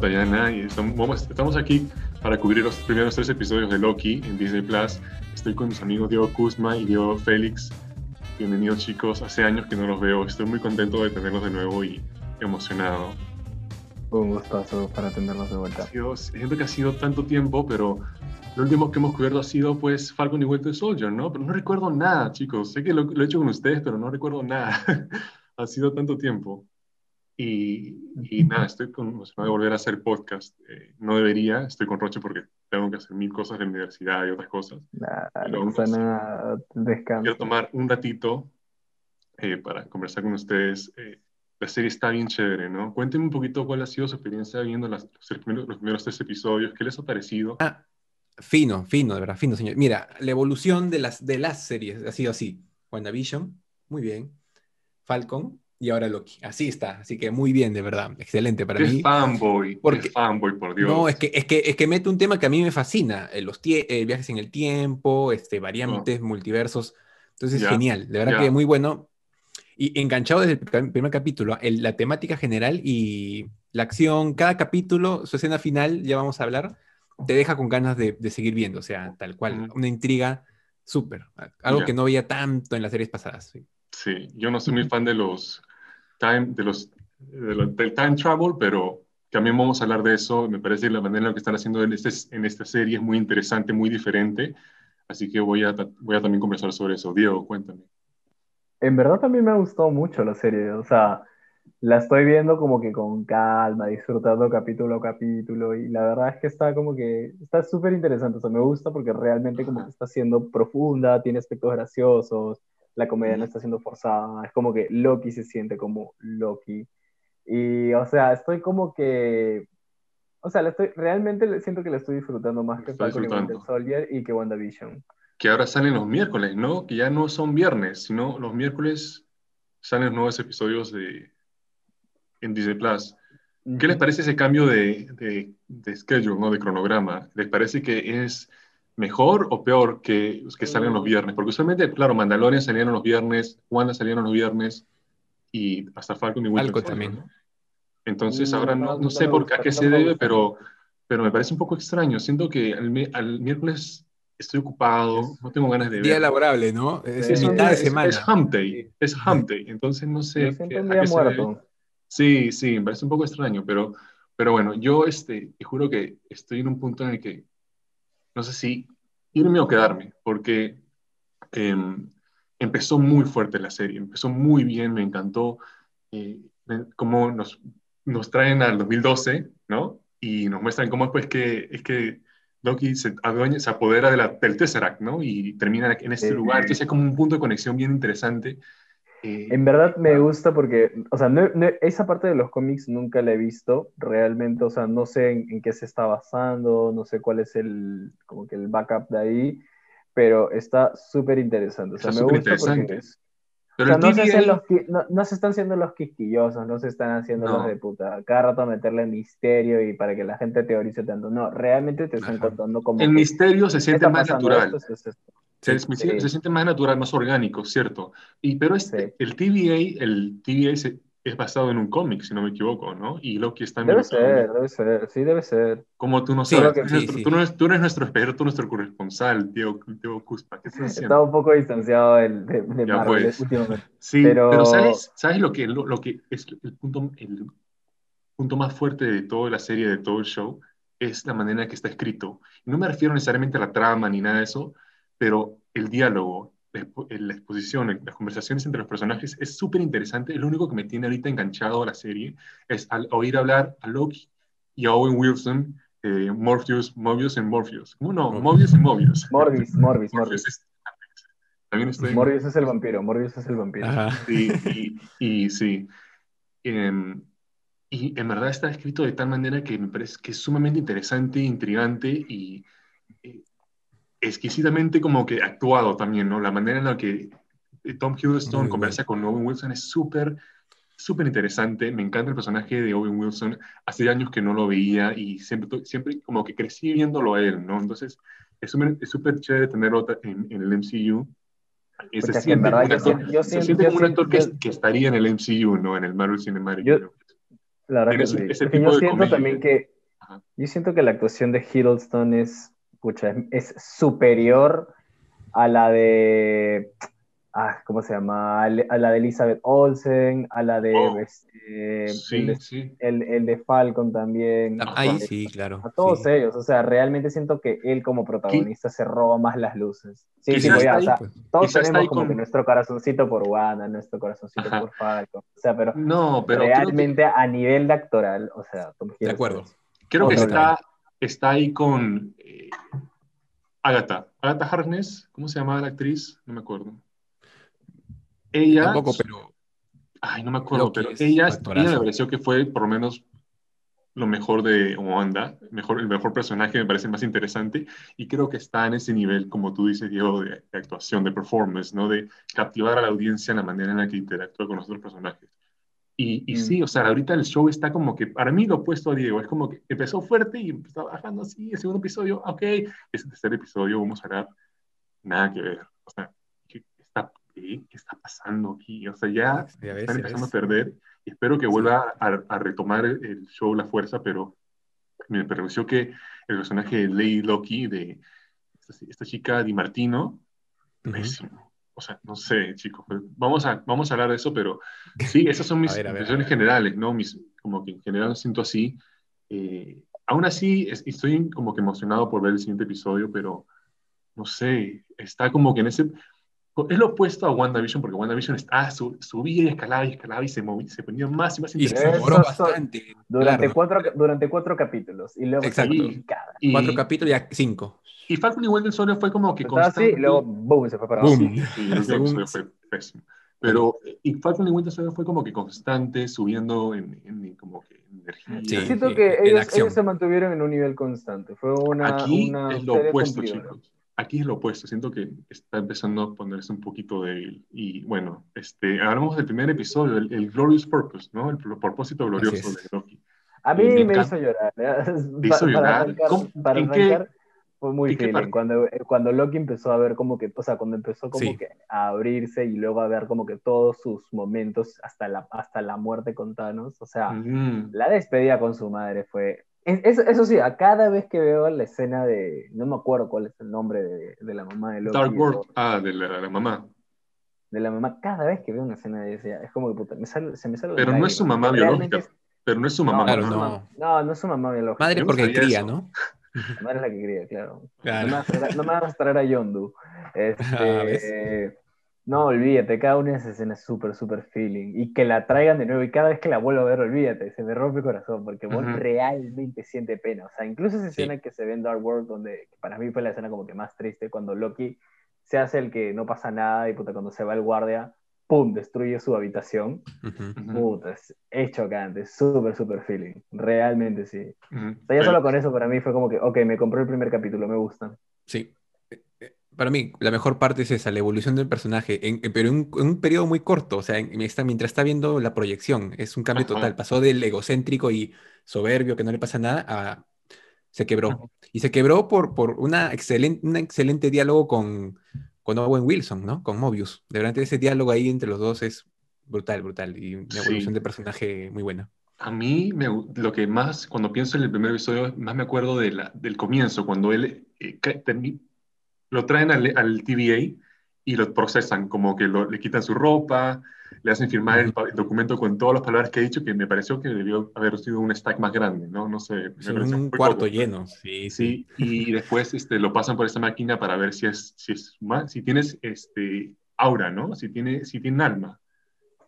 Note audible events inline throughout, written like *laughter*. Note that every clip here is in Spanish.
Matallana y estamos, estamos aquí para cubrir los primeros tres episodios de Loki en Disney Plus. Estoy con mis amigos Diego Kuzma y Diego Félix. Bienvenidos chicos, hace años que no los veo. Estoy muy contento de tenerlos de nuevo y emocionado. Un gustazo para tenerlos de vuelta. siento que ha sido tanto tiempo, pero lo último que hemos cubierto ha sido pues Falcon y Winter Soldier, ¿no? Pero no recuerdo nada, chicos. Sé que lo, lo he hecho con ustedes, pero no recuerdo nada. *laughs* ha sido tanto tiempo. Y, y nada, estoy con emocionado de volver a hacer podcast. Eh, no debería, estoy con Roche porque tengo que hacer mil cosas de universidad y otras cosas. Nada, no pasa nada, descanso. Quiero tomar un ratito eh, para conversar con ustedes. Eh, la serie está bien chévere, ¿no? Cuéntenme un poquito cuál ha sido su experiencia viendo las, los, primeros, los primeros tres episodios, qué les ha parecido. Ah, fino, fino, de verdad, fino, señor. Mira, la evolución de las, de las series ha sido así. WandaVision, muy bien. Falcon, y ahora Loki. Así está, así que muy bien, de verdad, excelente para mí. fanboy, porque, fanboy, por Dios. No, es que, es, que, es que mete un tema que a mí me fascina, eh, los eh, viajes en el tiempo, este, variantes, multiversos, entonces es genial, de verdad que muy bueno. Y enganchado desde el primer capítulo, la temática general y la acción, cada capítulo, su escena final, ya vamos a hablar, te deja con ganas de, seguir viendo, o sea, tal cual, una intriga súper, algo que no veía tanto en las series pasadas. Sí. sí, yo no soy muy fan de los time, de los, del time travel, pero también vamos a hablar de eso. Me parece que la manera en la que están haciendo en, este, en esta serie es muy interesante, muy diferente. Así que voy a, voy a también conversar sobre eso. Diego, cuéntame. En verdad también me ha gustado mucho la serie. O sea, la estoy viendo como que con calma, disfrutando capítulo a capítulo. Y la verdad es que está como que está súper interesante. O sea, me gusta porque realmente como que está siendo profunda, tiene aspectos graciosos la comedia no está siendo forzada, es como que Loki se siente como Loki. Y, o sea, estoy como que, o sea, estoy, realmente siento que le estoy disfrutando más que Falcon y Soldier y que WandaVision. Que ahora salen los miércoles, ¿no? Que ya no son viernes, sino los miércoles salen nuevos episodios de, en Disney Plus. ¿Qué les parece ese cambio de, de, de schedule, ¿no? de cronograma? ¿Les parece que es mejor o peor que, que salgan los viernes? Porque usualmente, claro, Mandalorian salieron los viernes, Wanda salieron los viernes y hasta Falcon y Winter Falcon también. Entonces ahora no, no, sé por qué, a qué se debe, pero, pero me parece un poco extraño. Siento que al, miércoles estoy ocupado, no tengo ganas de ver. Día laborable, ¿no? Es, mitad de semana. Es, hump day, es hump day. Entonces no sé. Sí, sí, me parece un poco extraño, pero, pero bueno, yo este, te juro que estoy en un punto en el que no sé si irme o quedarme, porque em, empezó muy fuerte la serie, empezó muy bien, me encantó eh, cómo nos, nos traen al 2012, ¿no? Y nos muestran cómo pues que, es que Loki se, se apodera de la, del Tesseract, ¿no? Y termina en este lugar, entonces es como un punto de conexión bien interesante en verdad me gusta porque, o sea, esa parte de los cómics nunca la he visto realmente, o sea, no sé en, qué se está basando, no sé cuál es el, como que el backup de ahí, pero está súper interesante. O sea, me gusta porque Pero no, se los, no, se están haciendo los quisquillosos, no se están haciendo los de puta. Cada rato meterle misterio y para que la gente teorice tanto. No, realmente te están contando como. El misterio se siente más natural. Se, siente más natural, más orgánico, ¿cierto? Y, pero este, el TVA, el TVA es basado en un cómic, si no me equivoco, ¿no? Y Loki está en Debe ser, debe ser, sí, debe ser. Como tú no sabes, tú, no eres, tú, eres, nuestro experto, nuestro corresponsal, Diego, Diego Cuspa. ¿qué estás haciendo? Está un poco distanciado de, de, de Marvel pues. últimamente. Sí, pero, ¿sabes, ¿sabes lo, que, lo, lo, que es el punto, el punto más fuerte de toda la serie, de todo el show? Es la manera en que está escrito. no me refiero necesariamente a la trama ni nada de eso, pero el diálogo, la exposición, las conversaciones entre los personajes es súper interesante. Lo único que me tiene ahorita enganchado a la serie es al oír hablar a Loki y a Owen Wilson, eh, Morpheus, Mobius en Morpheus. ¿Cómo no? Morbius en Mobius. Morbius, Morbius, Morbius. Es, también estoy... Morbius es el vampiro, Morbius es el vampiro. Sí, y, sí. Em, y en verdad está escrito de tal manera que me parece que es sumamente interesante, intrigante y exquisitamente como que actuado también, ¿no? La manera en la que eh, Tom Hiddleston conversa con Owen Wilson es súper, súper interesante. Me encanta el personaje de Owen Wilson. Hace años que no lo veía y siempre, siempre como que crecí viéndolo a él, ¿no? Entonces, es súper chévere tenerlo en, en, el MCU. se siente, un actor, que, estaría en el MCU, ¿no? En el Marvel Cinematic yo, La verdad que sí. yo siento también que, yo siento que la actuación de Hiddleston es, pucha, es superior a la de ah, ¿cómo se llama? A la de Elizabeth Olsen, a la de oh, este, el, El, de Falcon también. Ahí sí, claro. A todos ellos, o sea, realmente siento que él como protagonista se roba más las luces. Sí, sí, ya, o sea, pues. todos tenemos como que nuestro corazoncito por Wanda, nuestro corazoncito por Falcon, o sea, pero, no, pero realmente a nivel de actoral, o sea, de acuerdo. Creo que está, está ahí con Agatha, Agatha Harkness, ¿cómo se llamaba la actriz? No me acuerdo. Ella. Tampoco, pero. Ay, no me acuerdo, pero ella, ella me pareció que fue por lo menos lo mejor de Wanda, mejor, el mejor personaje me parece más interesante y creo que está en ese nivel, como tú dices, Diego, de, actuación, de performance, ¿no? De captivar a la audiencia en la manera en la que interactúa con los otros personajes. Y, y mm. sí, o sea, ahorita el show está como que, para mí lo opuesto a Diego, es como que empezó fuerte y empezó bajando así, el segundo episodio, ok, ese tercer episodio vamos a hablar, nada que ver, o sea, está ¿qué, está pasando aquí? O sea, ya están empezando a perder y espero que vuelva a, retomar el show La Fuerza, pero me pareció que el personaje de Lady Loki, de esta, chica Di Martino, pésimo. O sea, no sé, chicos, vamos a, vamos a hablar de eso, pero sí, *laughs* esas son mis impresiones generales, ¿no? Mis, como que en general siento así. Eh, aún así, estoy como que emocionado por ver el siguiente episodio, pero no sé, está como que en ese, es lo opuesto a WandaVision, porque WandaVision está, subía y escalaba y escalaba y se, movía, se ponía más y más interesante. Y se bastante. Durante, cuatro, durante cuatro capítulos. Y luego Exacto. Y, cuatro capítulos y cinco. Y Falcon y Winter Soldier fue como que constante. Así, y luego, boom, se fue para abajo. Sí, sí, el fue pésimo. Pero, y Falcon y Winter Soldier fue como que constante, subiendo en, en como que energía. Sí, siento que ellos, ellos, se mantuvieron en un nivel constante. Fue una. Aquí una es lo opuesto, chicos aquí es lo opuesto, siento que está empezando a ponerse un poquito débil. Y bueno, este, hablamos del primer episodio, el, Glorious Purpose, ¿no? El, propósito glorioso de Loki. A mí me, hizo llorar. *laughs* ¿Te hizo llorar? Para arrancar, fue muy feeling. Cuando, cuando Loki empezó a ver como que, o sea, cuando empezó como que a abrirse y luego a ver como que todos sus momentos hasta la, hasta la muerte con Thanos, o sea, la despedida con su madre fue eso, sí, a cada vez que veo la escena de. No me acuerdo cuál es el nombre de, de la mamá de Loki. Dark World. Ah, de la, mamá. De la mamá. Cada vez que veo una escena de ella, es como que puta, me sale, se me sale. Pero no es su mamá biológica. Pero no es su mamá. Claro, no. No, no es su mamá biológica. Madre porque cría, ¿no? *laughs* La madre es la que cría, claro. No, me vas a traer a Yondu. *laughs* Este, no, olvídate, cada una de esas escenas es súper, súper feeling. Y que la traigan de nuevo y cada vez que la vuelvo a ver, olvídate, se me rompe el corazón porque vos realmente siente pena. O sea, incluso esa escena que se ve en Dark World, donde para mí fue la escena como que más triste, cuando Loki se hace el que no pasa nada y puta, cuando se va el guardia, ¡pum! destruye su habitación. Puta, es, chocante, súper, súper feeling. Realmente sí. O sea, ya solo con eso para mí fue como que, ok, me compré el primer capítulo, me gusta. Sí, para mí, la mejor parte es esa, la evolución del personaje, pero en, un periodo muy corto, o sea, mientras está viendo la proyección, es un cambio total. Pasó del egocéntrico y soberbio que no le pasa nada a se quebró. Y se quebró por, por una excelente, un excelente diálogo con, con Owen Wilson, ¿no? Con Mobius. De verdad, ese diálogo ahí entre los dos es brutal, brutal. Y una evolución de personaje muy buena. A mí lo que más, cuando pienso en el primer episodio, más me acuerdo de la, del comienzo, cuando él eh, lo traen al, al, TVA y lo procesan, como que le quitan su ropa, le hacen firmar el, documento con todas las palabras que ha dicho, que me pareció que debió haber sido un stack más grande, ¿no? No sé. un cuarto lleno, sí, sí. Y después este, lo pasan por esta máquina para ver si es, si es si tienes este, aura, ¿no? Si tiene, si tiene alma.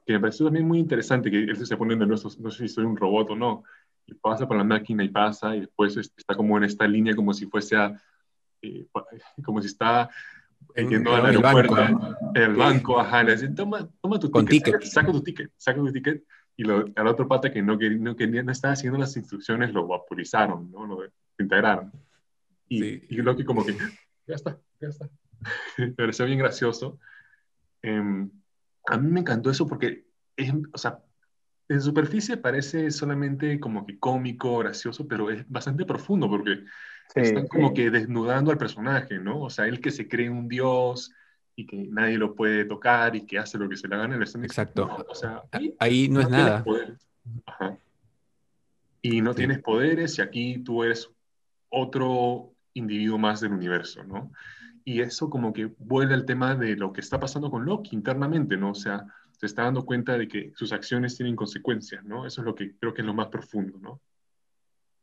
Que me pareció también muy interesante que él se pone nervioso, no sé si soy un robot o no. Y pasa por la máquina y pasa, y después este, está como en esta línea como si fuese a eh, *laughs* como si está yendo al aeropuerto, en el banco, ajá, le dicen, toma, toma tu ticket, Saca, tu ticket, saca tu ticket, y lo, al otro pata que no, quería, no, quería, no estaba haciendo las instrucciones, lo vaporizaron, ¿no? Lo integraron. Y, y Loki como que, ya está, ya está. *laughs* Me pareció bien gracioso. Em, a mí me encantó eso porque, es, o sea, en superficie parece solamente como que cómico, gracioso, pero es bastante profundo porque están como que desnudando al personaje, ¿no? O sea, él que se cree un dios y que nadie lo puede tocar y que hace lo que se le gana, le Exacto. o sea, ahí, no es nada. y no tienes poderes y aquí tú eres otro individuo más del universo, ¿no? Y eso como que vuelve al tema de lo que está pasando con Loki internamente, ¿no? O sea, se está dando cuenta de que sus acciones tienen consecuencias, ¿no? Eso es lo que creo que es lo más profundo, ¿no?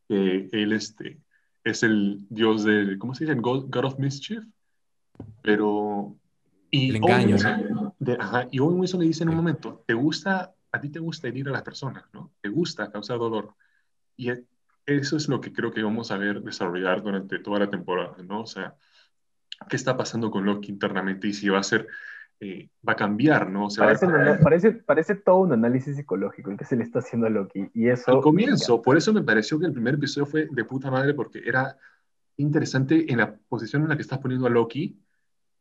él este, es el dios del, ¿cómo se dice? God, God of Mischief, pero... Y el engaño. y Owen Wilson le dice en un momento, ¿te gusta, a ti te gusta herir a las personas, ¿no? Te gusta causar dolor. Y e, eso es lo que creo que vamos a ver desarrollar durante toda la temporada, ¿no? O sea, ¿qué está pasando con Loki internamente y si va a ser eh, va a cambiar, ¿no? parece, parece, todo un análisis psicológico el que se le está haciendo a Loki. Y eso, Al comienzo, por eso me pareció que el primer episodio fue de puta madre, porque era interesante en la posición en la que estás poniendo a Loki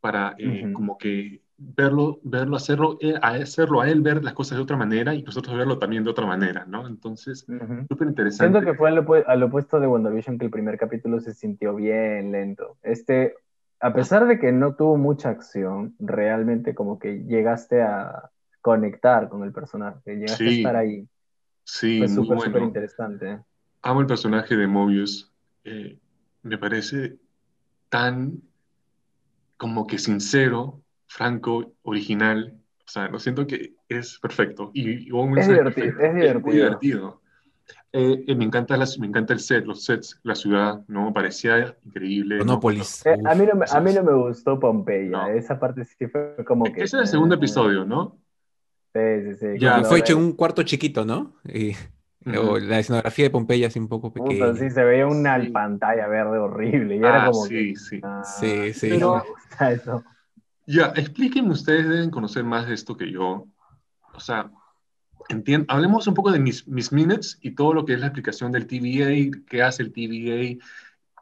para eh, como que verlo, verlo hacerlo, eh, a hacerlo a él ver las cosas de otra manera y nosotros verlo también de otra manera, ¿no? Entonces, súper interesante. Siento que fue al, opuesto de WandaVision que el primer capítulo se sintió bien lento. Este a pesar de que no tuvo mucha acción, realmente como que llegaste a conectar con el personaje, llegaste a estar ahí. Sí, Fue súper, súper interesante. Amo el personaje de Mobius. Eh, me parece tan como que sincero, franco, original. O sea, lo siento que es perfecto. Y, es, divertido, es, *laughs* divertido. muy divertido. Eh, eh, me, encanta me encanta el set, los sets, la ciudad, ¿no? Parecía increíble. Monopolis. Eh, a, mí no me, a mí no me gustó Pompeya, esa parte sí fue como que... Ese es el segundo episodio, ¿no? Sí, sí, sí. Ya, fue hecho en un cuarto chiquito, ¿no? Y, la escenografía de Pompeya así un poco pequeña. sí, se veía una pantalla verde horrible. Y era ah, como sí, sí. Ah, sí, sí. Pero me gusta eso. Ya, explíquenme, ustedes deben conocer más de esto que yo. O sea, hablemos un poco de mis, mis minutes y todo lo que es la explicación del TVA, qué hace el TVA,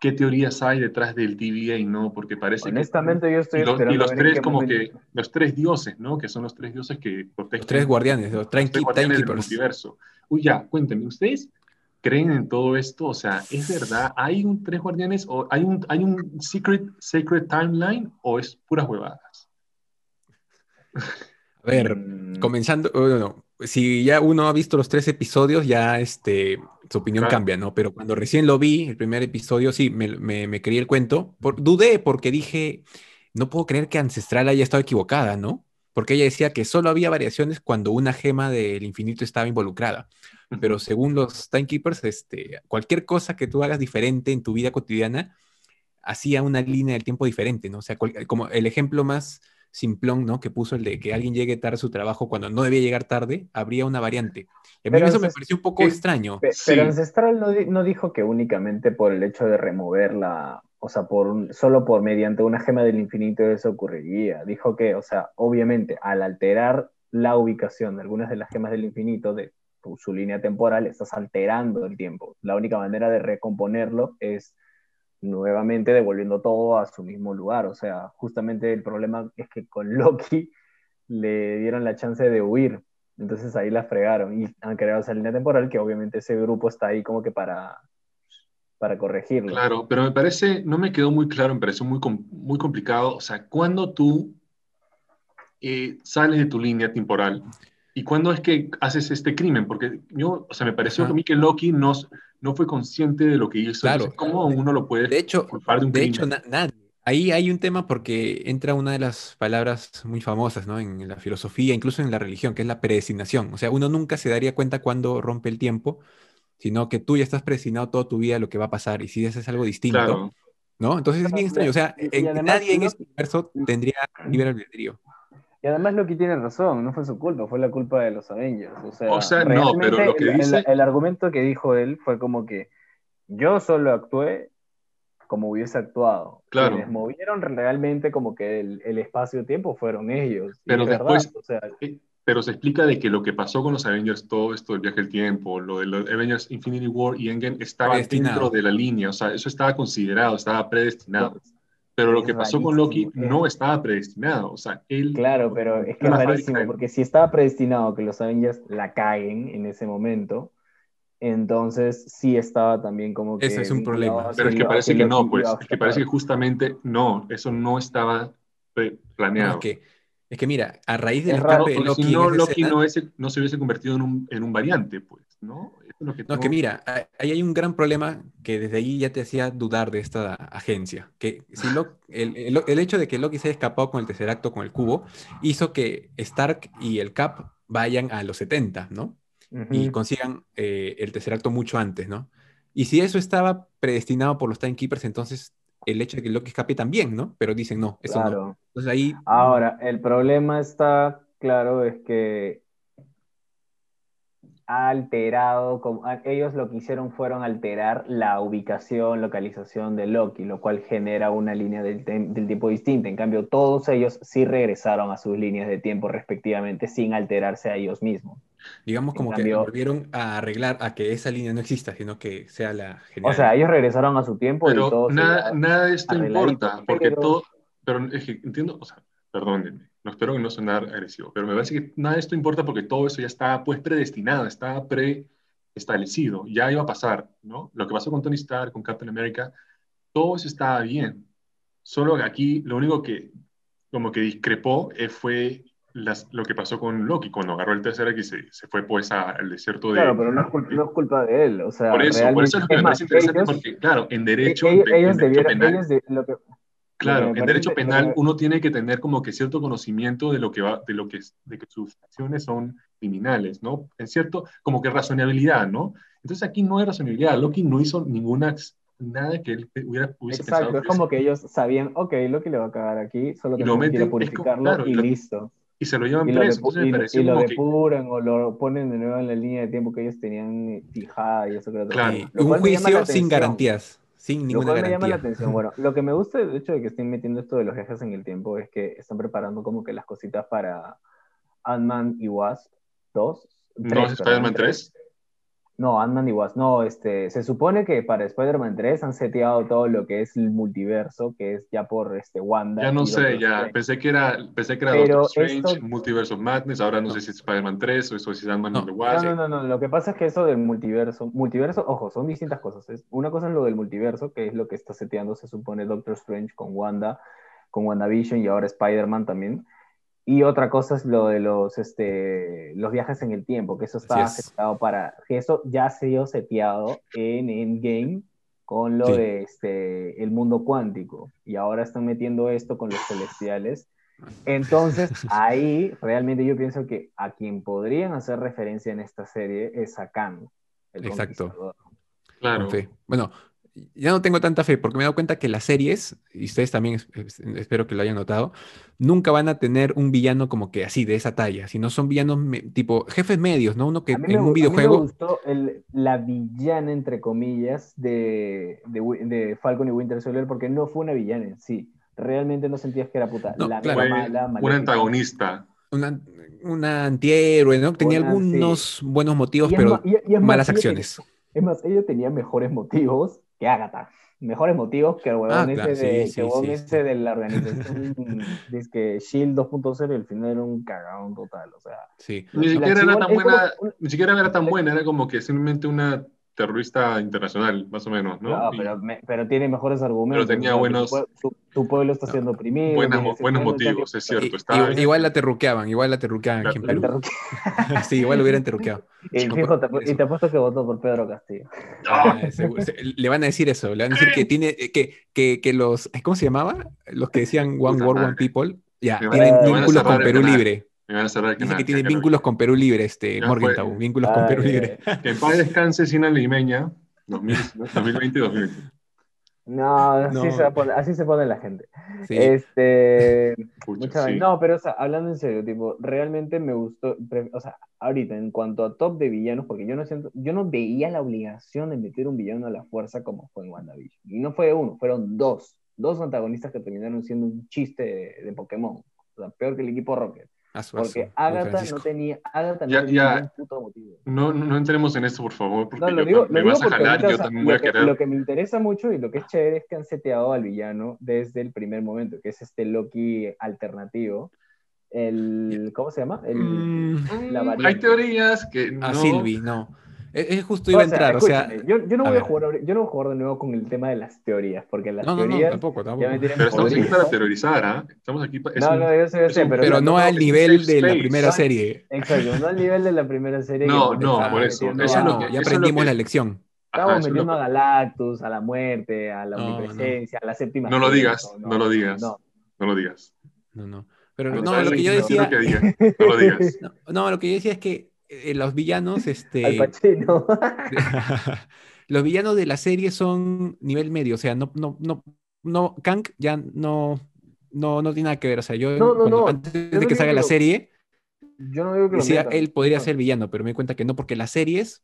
qué teorías hay detrás del TVA, ¿no? Porque parece Honestamente, yo estoy y los, y los tres como que, los tres dioses, ¿no? Que son los tres dioses que protegen. Los tres guardianes, los, tres guardianes del multiverso. Uy, ya, cuéntenme, ¿ustedes creen en todo esto? O sea, ¿es verdad? ¿Hay un tres guardianes o hay un, hay un secret, secret timeline o es puras huevadas? A ver, mm. comenzando, bueno, si ya uno ha visto los tres episodios, ya este, su opinión cambia, ¿no? Pero cuando recién lo vi, el primer episodio, sí, me, me, creí el cuento. dudé porque dije, no puedo creer que Ancestral haya estado equivocada, ¿no? Porque ella decía que solo había variaciones cuando una gema del infinito estaba involucrada. Pero según los Timekeepers, este, cualquier cosa que tú hagas diferente en tu vida cotidiana, hacía una línea del tiempo diferente, ¿no? O sea, como el ejemplo más simplón, ¿no? Que puso el de que alguien llegue tarde a su trabajo cuando no debía llegar tarde, habría una variante. a mí eso me pareció un poco extraño. Pero Ancestral no, dijo que únicamente por el hecho de removerla, o sea, por solo por mediante una gema del infinito eso ocurriría. Dijo que, o sea, obviamente al alterar la ubicación de algunas de las gemas del infinito de su línea temporal, estás alterando el tiempo. La única manera de recomponerlo es nuevamente devolviendo todo a su mismo lugar. O sea, justamente el problema es que con *laughs* Loki le dieron la chance de huir. Entonces ahí la fregaron y han creado esa línea temporal que obviamente ese grupo está ahí como que para, para corregirlo. Claro, pero me parece, no me quedó muy claro, me pareció muy, muy complicado. O sea, cuando tú eh, sales de tu línea temporal y cuándo es que haces este crimen, porque yo, o sea, me pareció a mí que Loki nos no fue consciente de lo que hizo. Claro. ¿Cómo uno lo puede de hecho, culpar de un De hecho, nadie. Ahí hay un tema porque entra una de las palabras muy famosas, ¿no? En la filosofía, incluso en la religión, que es la predestinación. O sea, uno nunca se daría cuenta cuando rompe el tiempo, sino que tú ya estás predestinado toda tu vida a lo que va a pasar. Y si haces algo distinto, ¿no? Entonces es bien extraño. O sea, nadie en este universo tendría libre albedrío. Y además Loki tiene razón, no fue su culpa, fue la culpa de los Avengers. O sea, no, pero lo que dice... el, argumento que dijo él fue como que yo solo actué como hubiese actuado. Claro. Quienes movieron realmente como que el, espacio-tiempo fueron ellos. Pero después, eh, pero se explica de que lo que pasó con los Avengers, todo esto del viaje del tiempo, lo de los Avengers Infinity War y Endgame estaba dentro de la línea, o sea, eso estaba considerado, estaba predestinado. Pero lo que pasó con Loki no estaba predestinado. O sea, él. Claro, pero es que es rarísimo, porque si estaba predestinado que los Avengers la caguen en ese momento, entonces sí estaba también como que. Ese es un problema. Pero es que parece que, no, pues. Es que parece que justamente no, eso no estaba planeado. que Es que mira, a raíz del escape de Loki. Si no, Loki no, no, se hubiese convertido en un, en un variante, pues, ¿no? Que no, que mira, ahí hay un gran problema que desde ahí ya te hacía dudar de esta agencia. Que si el, el, el, hecho de que Loki se haya escapado con el tercer acto, con el cubo, hizo que Stark y el Cap vayan a los 70, ¿no? Y consigan eh, el tercer acto mucho antes, ¿no? Y si eso estaba predestinado por los Timekeepers, entonces el hecho de que Loki escape también, ¿no? Pero dicen no, eso no. Entonces ahí... Ahora, el problema está, claro, es que ha alterado, como, ellos lo que hicieron fueron alterar la ubicación, localización de Loki, lo cual genera una línea del, del, tiempo distinta. En cambio, todos ellos sí regresaron a sus líneas de tiempo respectivamente sin alterarse a ellos mismos. Digamos como que volvieron a arreglar a que esa línea no exista, sino que sea la general. O sea, ellos regresaron a su tiempo pero y todo nada, nada de esto importa, porque todo, pero entiendo, o sea, perdónenme, no espero que no sonar agresivo, pero me parece que nada de esto importa porque todo eso ya está pues predestinado, está preestablecido, ya iba a pasar, ¿no? Lo que pasó con Tony Stark, con Captain America, todo eso estaba bien. Solo aquí lo único que como que discrepó eh, fue las, lo que pasó con Loki cuando agarró el tercer X se, se fue pues al desierto de... Claro, pero no es, culpa, no es culpa de él, o sea... Por eso, por eso es lo que me parece interesante porque, claro, en derecho... Ellos, en, derecho penal, ellos de, lo que, Claro, en derecho penal uno tiene que tener como que cierto conocimiento de lo que va, de lo que, de que sus acciones son criminales, ¿no? En cierto, como que razonabilidad, ¿no? Entonces aquí no hay razonabilidad. Loki no hizo ninguna nada que él hubiera, hubiese Exacto, es como que ellos sabían, ok, Loki le va a cagar aquí, solo que quiere purificarlo y, listo. Y se lo llevan preso. Y, lo depuran o lo ponen de nuevo en la línea de tiempo que ellos tenían fijada y eso que Claro, un juicio sin garantías. Sin ninguna lo me llama la atención. Bueno, lo que me gusta del hecho de que estén metiendo esto de los viajes en el tiempo es que están preparando como que las cositas para Ant-Man y Wasp 2. ¿No es Spider-Man 3? No, Ant-Man y Wasp. No, este, se supone que para Spider-Man 3 han seteado todo lo que es el multiverso, que es ya por este, Wanda. Ya no sé, ya. Pensé que era, pensé que era Doctor Strange, Multiverse of Madness. Ahora no, sé si es Spider-Man 3 o eso es Ant-Man no. the Wasp. No, no, no, Lo que pasa es que eso del multiverso. Multiverso, ojo, son distintas cosas. Una cosa es lo del multiverso, que es lo que está seteando, se supone, Doctor Strange con Wanda, con WandaVision y ahora Spider-Man también. Y otra cosa es lo de los, este, los viajes en el tiempo, que eso está aceptado para, que eso ya se dio seteado en Endgame con lo de este, el mundo cuántico. Y ahora están metiendo esto con los celestiales. Entonces, *laughs* ahí realmente yo pienso que a quien podrían hacer referencia en esta serie es a Khan. Exacto. Claro. Bueno, ya no tengo tanta fe porque me he dado cuenta que las series, y ustedes también espero que lo hayan notado, nunca van a tener un villano como que así, de esa talla, sino son villanos tipo jefes medios, ¿no? Uno que en un videojuego... A mí me gustó la villana, entre comillas, de, de, Falcon y Winter Soldier porque no fue una villana en sí. Realmente no sentías que era puta. la mala, un antagonista. Una, una antihéroe, ¿no? Tenía algunos buenos motivos, pero malas acciones. es más, ella tenía mejores motivos que Agatha. Mejores motivos que el huevón ah, ese, de, sí, ese de la organización dice que Shield 2.0 y al final era un cagón total, o sea. Ni siquiera era tan buena, ni siquiera era tan buena, era como que simplemente una terrorista internacional, más o menos, ¿no? No, pero, pero tiene mejores argumentos. Pero tenía buenos... Tu, pueblo está siendo oprimido. buenos motivos, es cierto. igual, la terruqueaban, igual la terruqueaban aquí en Perú. *laughs* sí, igual lo hubieran terruqueado. Y, te, y te apuesto que votó por Pedro Castillo. Ah, le van a decir eso, le van a decir que tiene, que, que, que los, ¿cómo se llamaba? Los que decían One World, One People, ya, tienen vínculos con Perú Libre. Me van a cerrar Dice que tiene vínculos con Perú Libre, este, Morgenthau, vínculos con Perú Libre. Que en paz descanse Sina Limeña, 2020 2020. No, así, Se pone, así, Se pone, la gente. Este, No, pero o sea, hablando en serio, tipo, realmente me gustó, o sea, ahorita en cuanto a top de villanos, porque yo no siento, yo no veía la obligación de meter un villano a la fuerza como fue en WandaVision. Y no fue uno, fueron dos, dos antagonistas que terminaron siendo un chiste de, de Pokémon. O sea, peor que el equipo Rocket. Porque Agatha no tenía, Agatha no tenía ningún puto motivo. No, no entremos en esto, por favor, porque lo digo, me vas a jalar, yo también voy a querer. Lo que me interesa mucho y lo que es chévere es que han seteado al villano desde el primer momento, que es este Loki alternativo. El, ¿Cómo se llama? El, mm, la hay teorías que no. A Sylvie, no. Es, justo iba a entrar, o sea. Yo, yo, no voy a, jugar, yo no voy a jugar de nuevo con el tema de las teorías, porque las teorías. No, no, tampoco, tampoco. pero estamos aquí para teorizar, ¿ah? Estamos aquí para. No, no, yo sé, yo sé, pero. Pero no al nivel de la primera serie. Exacto, no al nivel de la primera serie. No, no, por eso. ya aprendimos la lección. Estamos metiendo a Galactus, a la muerte, a la omnipresencia, a la séptima. No lo digas, no lo digas. No lo digas. No, no. Pero no, lo que yo decía. No lo digas. *laughs* No, lo que yo decía es que eh, los villanos, *laughs* este. *laughs* los villanos de la serie son nivel medio, o sea, no, no, no, no, Kang ya no, no, no tiene nada que ver. O sea, yo antes de que salga la serie, yo no digo que decía, él podría ser villano, pero me di cuenta que no, porque las series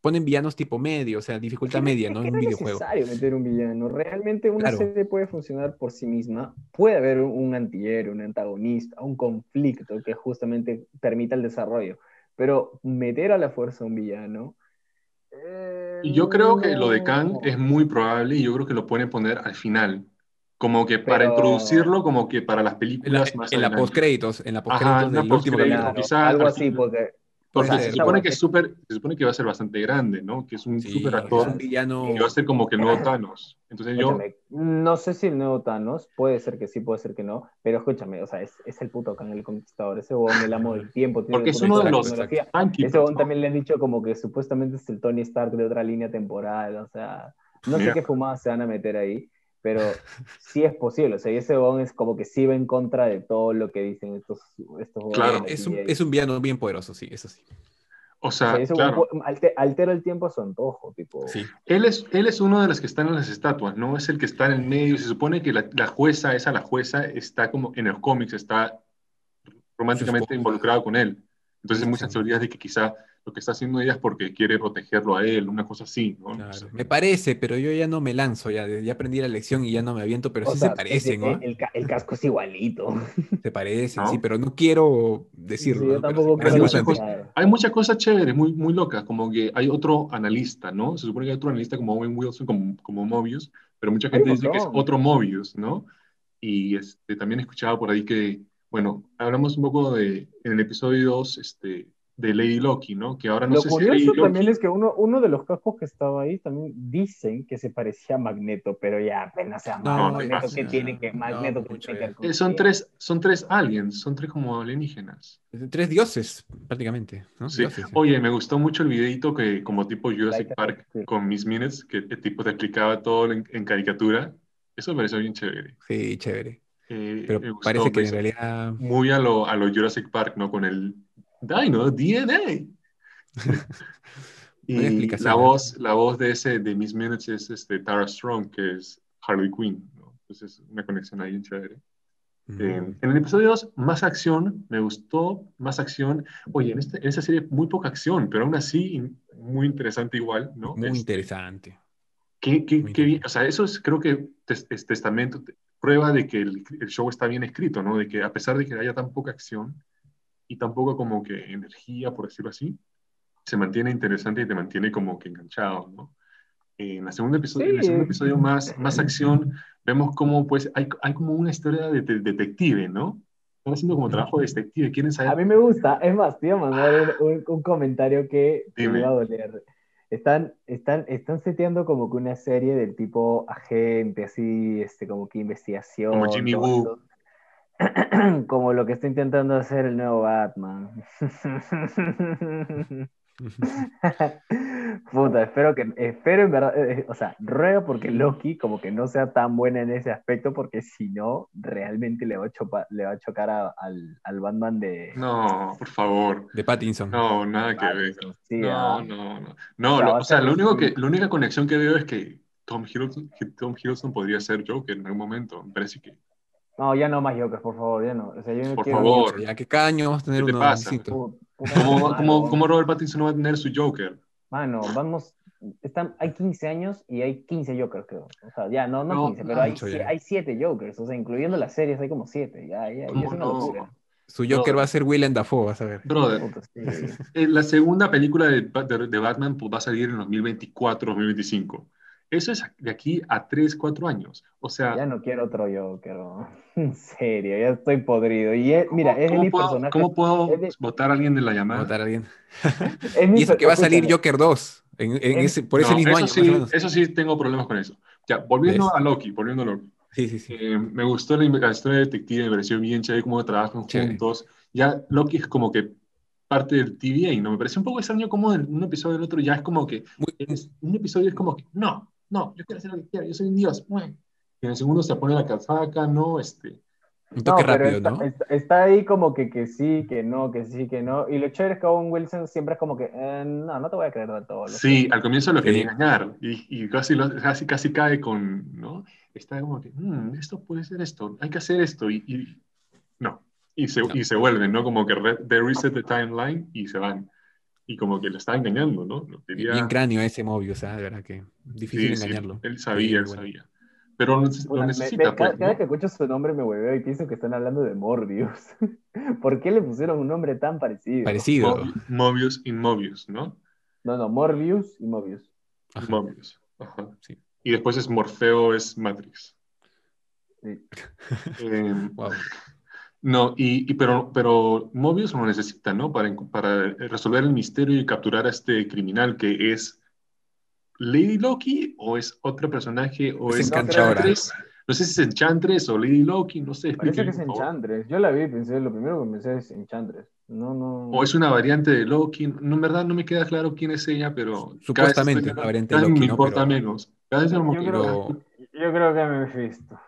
ponen villanos tipo medio, o sea, dificultad media, ¿no? En un videojuego. Es necesario meter un villano. Realmente una serie puede funcionar por sí misma. Puede haber un antihéroe, un antagonista, un conflicto que justamente permita el desarrollo. Pero meter a la fuerza un villano. y yo creo que lo de Kang es muy probable y yo creo que lo pueden poner al final. Como que para introducirlo, como que para las películas en la, más En la postcréditos, en la postcréditos del último capítulo. algo así, porque porque se, supone que es super, se supone que va a ser bastante grande, ¿no? Que es un super actor. un villano... Y va a ser como que el nuevo Thanos. Entonces yo... No sé si el nuevo Thanos, puede ser que sí, puede ser que no, pero escúchame, o sea, es, es el puto Kang el Conquistador, ese huevón el amo del tiempo. Tiene Porque es uno de los... Ese huevón también le han dicho como que supuestamente es el Tony Stark de otra línea temporal, o sea, no sé qué fumadas se van a meter ahí pero sí es posible. O sea, y ese Bond es como que sí va en contra de todo lo que dicen estos, estos Claro, es un, es un, villano bien poderoso, sí, eso sí. O sea, claro. altera el tiempo a su antojo, tipo. Sí. Él es, él es uno de los que están en las estatuas, no es el que está en el medio. Se supone que la, la jueza, esa la jueza, está como en los cómics, está románticamente involucrado con él. Entonces, hay muchas teorías de que quizá lo que está haciendo ella es porque quiere protegerlo a él, una cosa así, ¿no? me parece, pero yo ya no me lanzo, ya, ya aprendí la lección y ya no me aviento, pero sí se parecen, ¿no? El, el, casco es igualito. *laughs* Se parecen, sí, pero no quiero decirlo. hay, muchas cosas, hay muchas cosas chéveres, muy, muy locas, como que hay otro analista, ¿no? Se supone que hay otro analista como Owen Wilson, como, como Mobius, pero mucha gente dice que es otro Mobius, ¿no? Y este, también he escuchado por ahí que, bueno, hablamos un poco de, en el episodio 2, este, de Lady Loki, ¿no? Que ahora no Lo sé curioso también es que uno, uno de los cascos que estaba ahí también dicen que se parecía a Magneto, pero ya apenas sea Magneto que tiene que Magneto que son tres son tres aliens, son tres como alienígenas. Tres dioses prácticamente, ¿no? Sí. Oye, me gustó mucho el videito que como tipo Jurassic Park con Miss Minutes que el tipo te explicaba todo en, caricatura. Eso me pareció bien chévere. Sí, chévere. Eh, pero parece que en realidad muy a lo, a lo Jurassic Park, ¿no? Con el Dino, DNA. *laughs* y la voz, la voz de ese, de Miss Minutes es este, Tara Strong, que es Harley Quinn. Entonces, una conexión ahí chévere. Eh, en el episodio 2, más acción, me gustó, más acción. Oye, en, este, en esa serie muy poca acción, pero aún así muy interesante igual, ¿no? Muy interesante. Qué, qué, qué bien, o sea, eso es, creo que es testamento, prueba de que el, el, show está bien escrito, ¿no? De que a pesar de que haya tan poca acción, y tampoco como que energía, por decirlo así, se mantiene interesante y te mantiene como que enganchado, ¿no? En, la segunda episodio, en el segundo episodio más, más acción, vemos como pues hay, hay como una historia de, detective, ¿no? Están haciendo como trabajo de detective, quieren saber... A mí me gusta, es más, a mandar un, un, comentario que me va a doler. Están, están, están seteando como que una serie del tipo agente, así, este, como que investigación. Como Jimmy Woo. *clears throat* como lo que está intentando hacer el nuevo Batman. *laughs* *laughs* Puta, espero que, espero en verdad, eh, eh, o sea, ruego porque Loki como que no sea tan buena en ese aspecto, porque si no, realmente le va a, le va a chocar al, al, Batman de... No, por favor. De Pattinson. No, nada que ver. no, no, no, no. o sea, lo único que, la única conexión que veo es que Tom Hiddleston, Tom Hiddleston podría ser Joker en algún momento. Me parece que no, ya no más Jokers, por favor, ya no. O sea, yo por favor. Ya que cada año vamos a tener ¿Qué uno pasa? ¿Cómo, *laughs* cómo, Robert Pattinson no va a tener su Joker? Mano, vamos, están, hay 15 años y hay 15 Jokers, creo. O sea, ya, no, no, 15, pero hay, hay 7 Jokers. O sea, incluyendo las series hay como 7. Ya, ya, ya es una locura. Su Joker va a ser Willem Dafoe, vas a ver. Brother, la segunda película de, de, de, Batman pues, va a salir en 2024, 2025. Eso es de aquí a 3, 4 años. O sea... Ya no quiero otro Joker, *laughs* en serio, ya estoy podrido. Y mira, es el personaje... ¿Cómo puedo votar a alguien de la llamada? Votar a alguien. *laughs* y es que va a salir Joker 2 en, ese, por ese mismo eso año. Sí, eso sí tengo problemas con eso. Ya, volviendo a Loki, volviendo a Loki. Sí, sí, sí. Eh, me gustó la, historia de detective, me pareció bien chévere cómo trabajan juntos. Ya Loki es como que parte del TVA, ¿no? Me pareció un poco extraño como en un episodio del otro ya es como que, un episodio es como que, no, no, yo quiero hacer lo que quiero, yo soy un dios. Y en el segundo se pone la casaca, ¿no? Este, un toque rápido, está, ¿no? Está, ahí como que, que sí, que no, que sí, que no. Y lo chévere es que Owen Wilson siempre es como que, eh, no, no te voy a creer del todo. Sí, al comienzo lo quería engañar y, y casi, casi, casi cae con, ¿no? Está como que, mm, esto puede ser esto, hay que hacer esto y, y no. Y se, y se vuelven, ¿no? Como que they reset the timeline y se van. Y como que lo está engañando, ¿no? Bien cráneo ese Mobius, ¿sabes? De verdad que difícil engañarlo. él sabía, él sabía. Pero lo necesita. pues, cada, que escucho su nombre me hueveo y pienso que están hablando de Morbius. *laughs* ¿Por qué le pusieron un nombre tan parecido? Parecido. Mobius y Mobius, ¿no? No, no, Morbius y Mobius. Mobius. Ajá. Sí. Y después es Morfeo, es Matrix. Sí. wow. No, y, pero, pero Mobius lo necesita, ¿no? Para, para resolver el misterio y capturar a este criminal que es Lady Loki o es otro personaje o es, Enchantress. No sé si es Enchantress o Lady Loki, no sé. Parece que es *laughs* Enchantress. Yo la vi y pensé, lo primero que pensé es Enchantress. No, no. O es una variante de Loki. No, en verdad no me queda claro quién es ella, pero. Supuestamente una variante de Loki. Me importa menos. Cada vez yo, creo, yo creo que me he visto.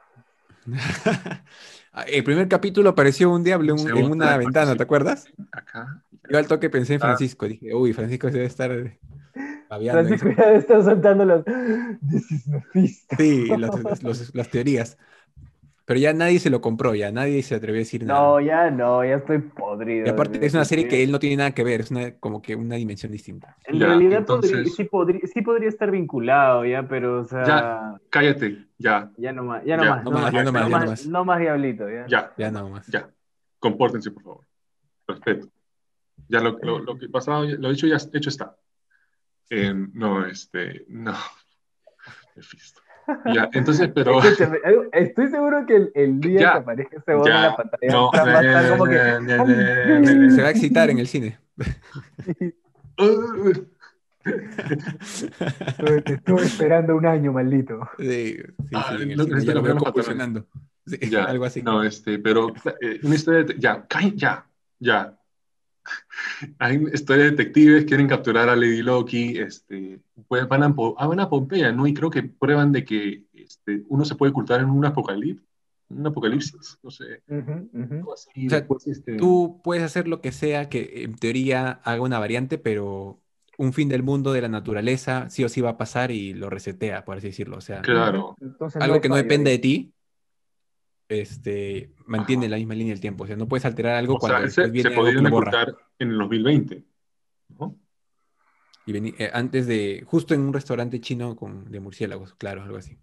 *laughs* El primer capítulo apareció un diablo en, una ventana, ¿te acuerdas? Acá. Yo al toque pensé en ah. Francisco. Dije, uy, Francisco debe estar Francisco ya está soltando *laughs* los. Sí, las teorías. Pero ya nadie se lo compró, ya nadie se atrevió a decir nada. No, ya no, ya estoy podrido. Y aparte es una serie que él no tiene nada que ver, es una, como que una dimensión distinta. En realidad sí, podría, sí podría estar vinculado ya, pero o sea... Ya, cállate, ya. Ya no más, ya no más. No, más, ya no más, no más diablito, ya. Ya, ya no más. Ya, compórtense por favor. Respeto. Ya lo, lo, lo que pasado, lo dicho ya hecho está. Eh, no, este, no. *laughs* Ya, entonces, *laughs* pero. estoy seguro que el, el día que aparezca ese bot en la pantalla no, va a estar como que. Se va a excitar en el cine. *laughs* Te estuve esperando un año, maldito. Sí, sí, ah, sí lo, ya lo veo funcionando. Sí, ya, algo así. No, este, pero eh, una historia de, ya, ya, ya, *laughs* hay historia de detectives, quieren capturar a Lady Loki, este, pues van, a, ah, van a Pompeya, ¿no? Y creo que prueban de que este, uno se puede ocultar en un apocalipsis, un apocalipsis, no sé. Este, tú puedes hacer lo que sea que en teoría haga una variante, pero un fin del mundo de la naturaleza sí o sí va a pasar y lo resetea, por así decirlo. O sea, claro. algo que no depende de ti, este, mantiene la misma línea del tiempo. O sea, no puedes alterar algo cuando se, viene se podrían ocultar en el 2020. ¿no? Y eh, antes de, justo en un restaurante chino con, de murciélagos, claro, algo así.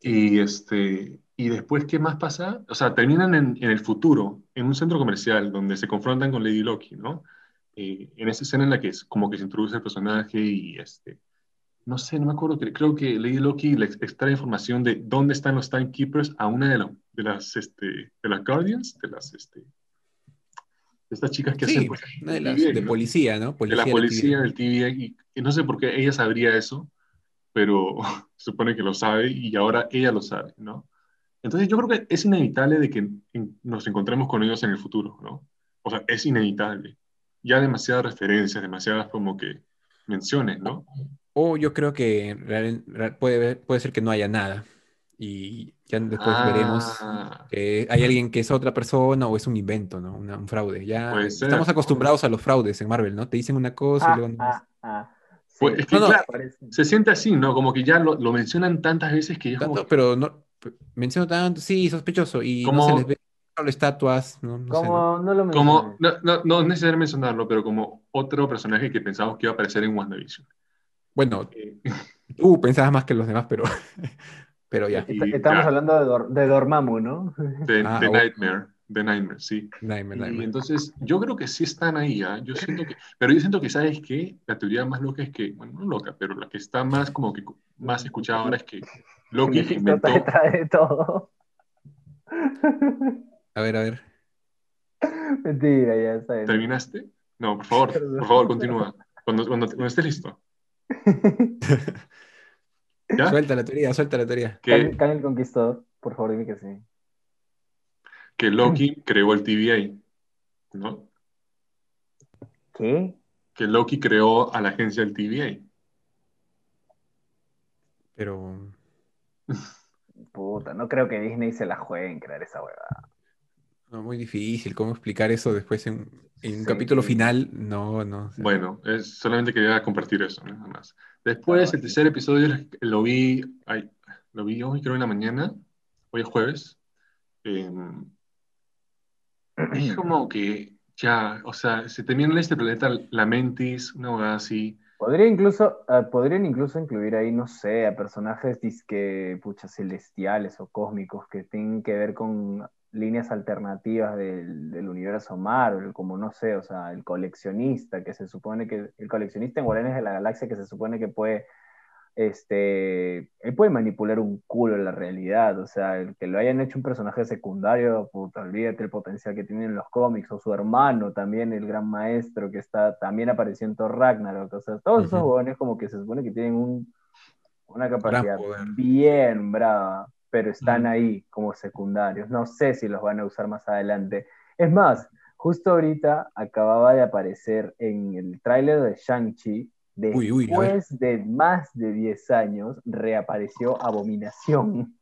Y, este, y después, ¿qué más pasa? O sea, terminan en, en, el futuro, en un centro comercial, donde se confrontan con Lady Loki, ¿no? Eh, en esa escena en la que es como que se introduce el personaje y este, no sé, no me acuerdo, creo que Lady Loki le extrae información de dónde están los Timekeepers a una de, de las, este, de las Guardians, de las, este, de estas chicas que hacen... Pues, de, las, de policía, ¿no? de la policía del TVA, y, no sé por qué ella sabría eso, pero *laughs* supone que lo sabe y ahora ella lo sabe, ¿no? Entonces yo creo que es inevitable de que nos encontremos con ellos en el futuro, ¿no? O sea, es inevitable. Ya demasiadas referencias, demasiadas como que menciones, ¿no? O yo creo que puede, puede ser que no haya nada. Y ya después veremos ah. que hay alguien que es otra persona o es un invento, ¿no? un fraude. Ya estamos acostumbrados a los fraudes en Marvel, ¿no? Te dicen una cosa y ah, luego no. Ah, pues, se siente así, ¿no? Como que ya lo, mencionan tantas veces que ya como... Pero no, menciono tanto, sí, sospechoso, y no se les ve estatuas, no, no como, no, lo como, no, no, no es necesario mencionarlo, pero como otro personaje que pensamos que iba a aparecer en WandaVision. Bueno, *laughs* tú pensabas más que los demás, pero, *laughs* pero ya. Estamos hablando de, Dormammu, ¿no? De, ah, Nightmare. The Nightmare, sí. Y entonces, yo creo que sí están ahí, ¿ah? Yo siento que, pero yo siento que, ¿sabes qué? La teoría más loca es que, bueno, no loca, pero la que está más como que más escuchada ahora es que Loki inventó... de todo. A ver, a ver. Mentira, ya está. ¿Terminaste? No, por favor, por favor, continúa. Cuando, cuando, cuando estés listo. *laughs* ¿Ya? Suelta la teoría, suelta la teoría. Que, el Conquistador, por favor, dime que sí. Que Loki creó el TVA, ¿no? ¿Qué? Que Loki creó a la agencia del TVA. Pero. Puta, no creo que Disney se la juegue en crear esa huevada. No, muy difícil. ¿Cómo explicar eso después en, un capítulo final? No, no. Bueno, es, solamente quería compartir eso, nada más. Después, el tercer episodio lo vi, lo vi hoy, creo, en la mañana. Hoy es jueves. Em, es *clears throat* como que ya, o sea, se termina en este planeta la Mentis, una huevada así. Podría incluso, ah, podrían incluso incluir ahí, no sé, a personajes disque, pucha, celestiales o cósmicos que tienen que ver con líneas alternativas del, del, universo Marvel, como no sé, o sea, el coleccionista, que se supone que, el coleccionista en Guardianes de la Galaxia que se supone que puede, este, él puede manipular un culo en la realidad, o sea, el que lo hayan hecho un personaje secundario, puta, olvídate el potencial que tienen los cómics, o su hermano también, el gran maestro, que está, también apareció en Thor Ragnarok, o sea, todos esos jóvenes como que se supone que tienen un, una capacidad bien brava pero están ahí como secundarios. No sé si los van a usar más adelante. Es más, justo ahorita acababa de aparecer en el tráiler de Shang-Chi, después de más de 10 años, reapareció Abominación.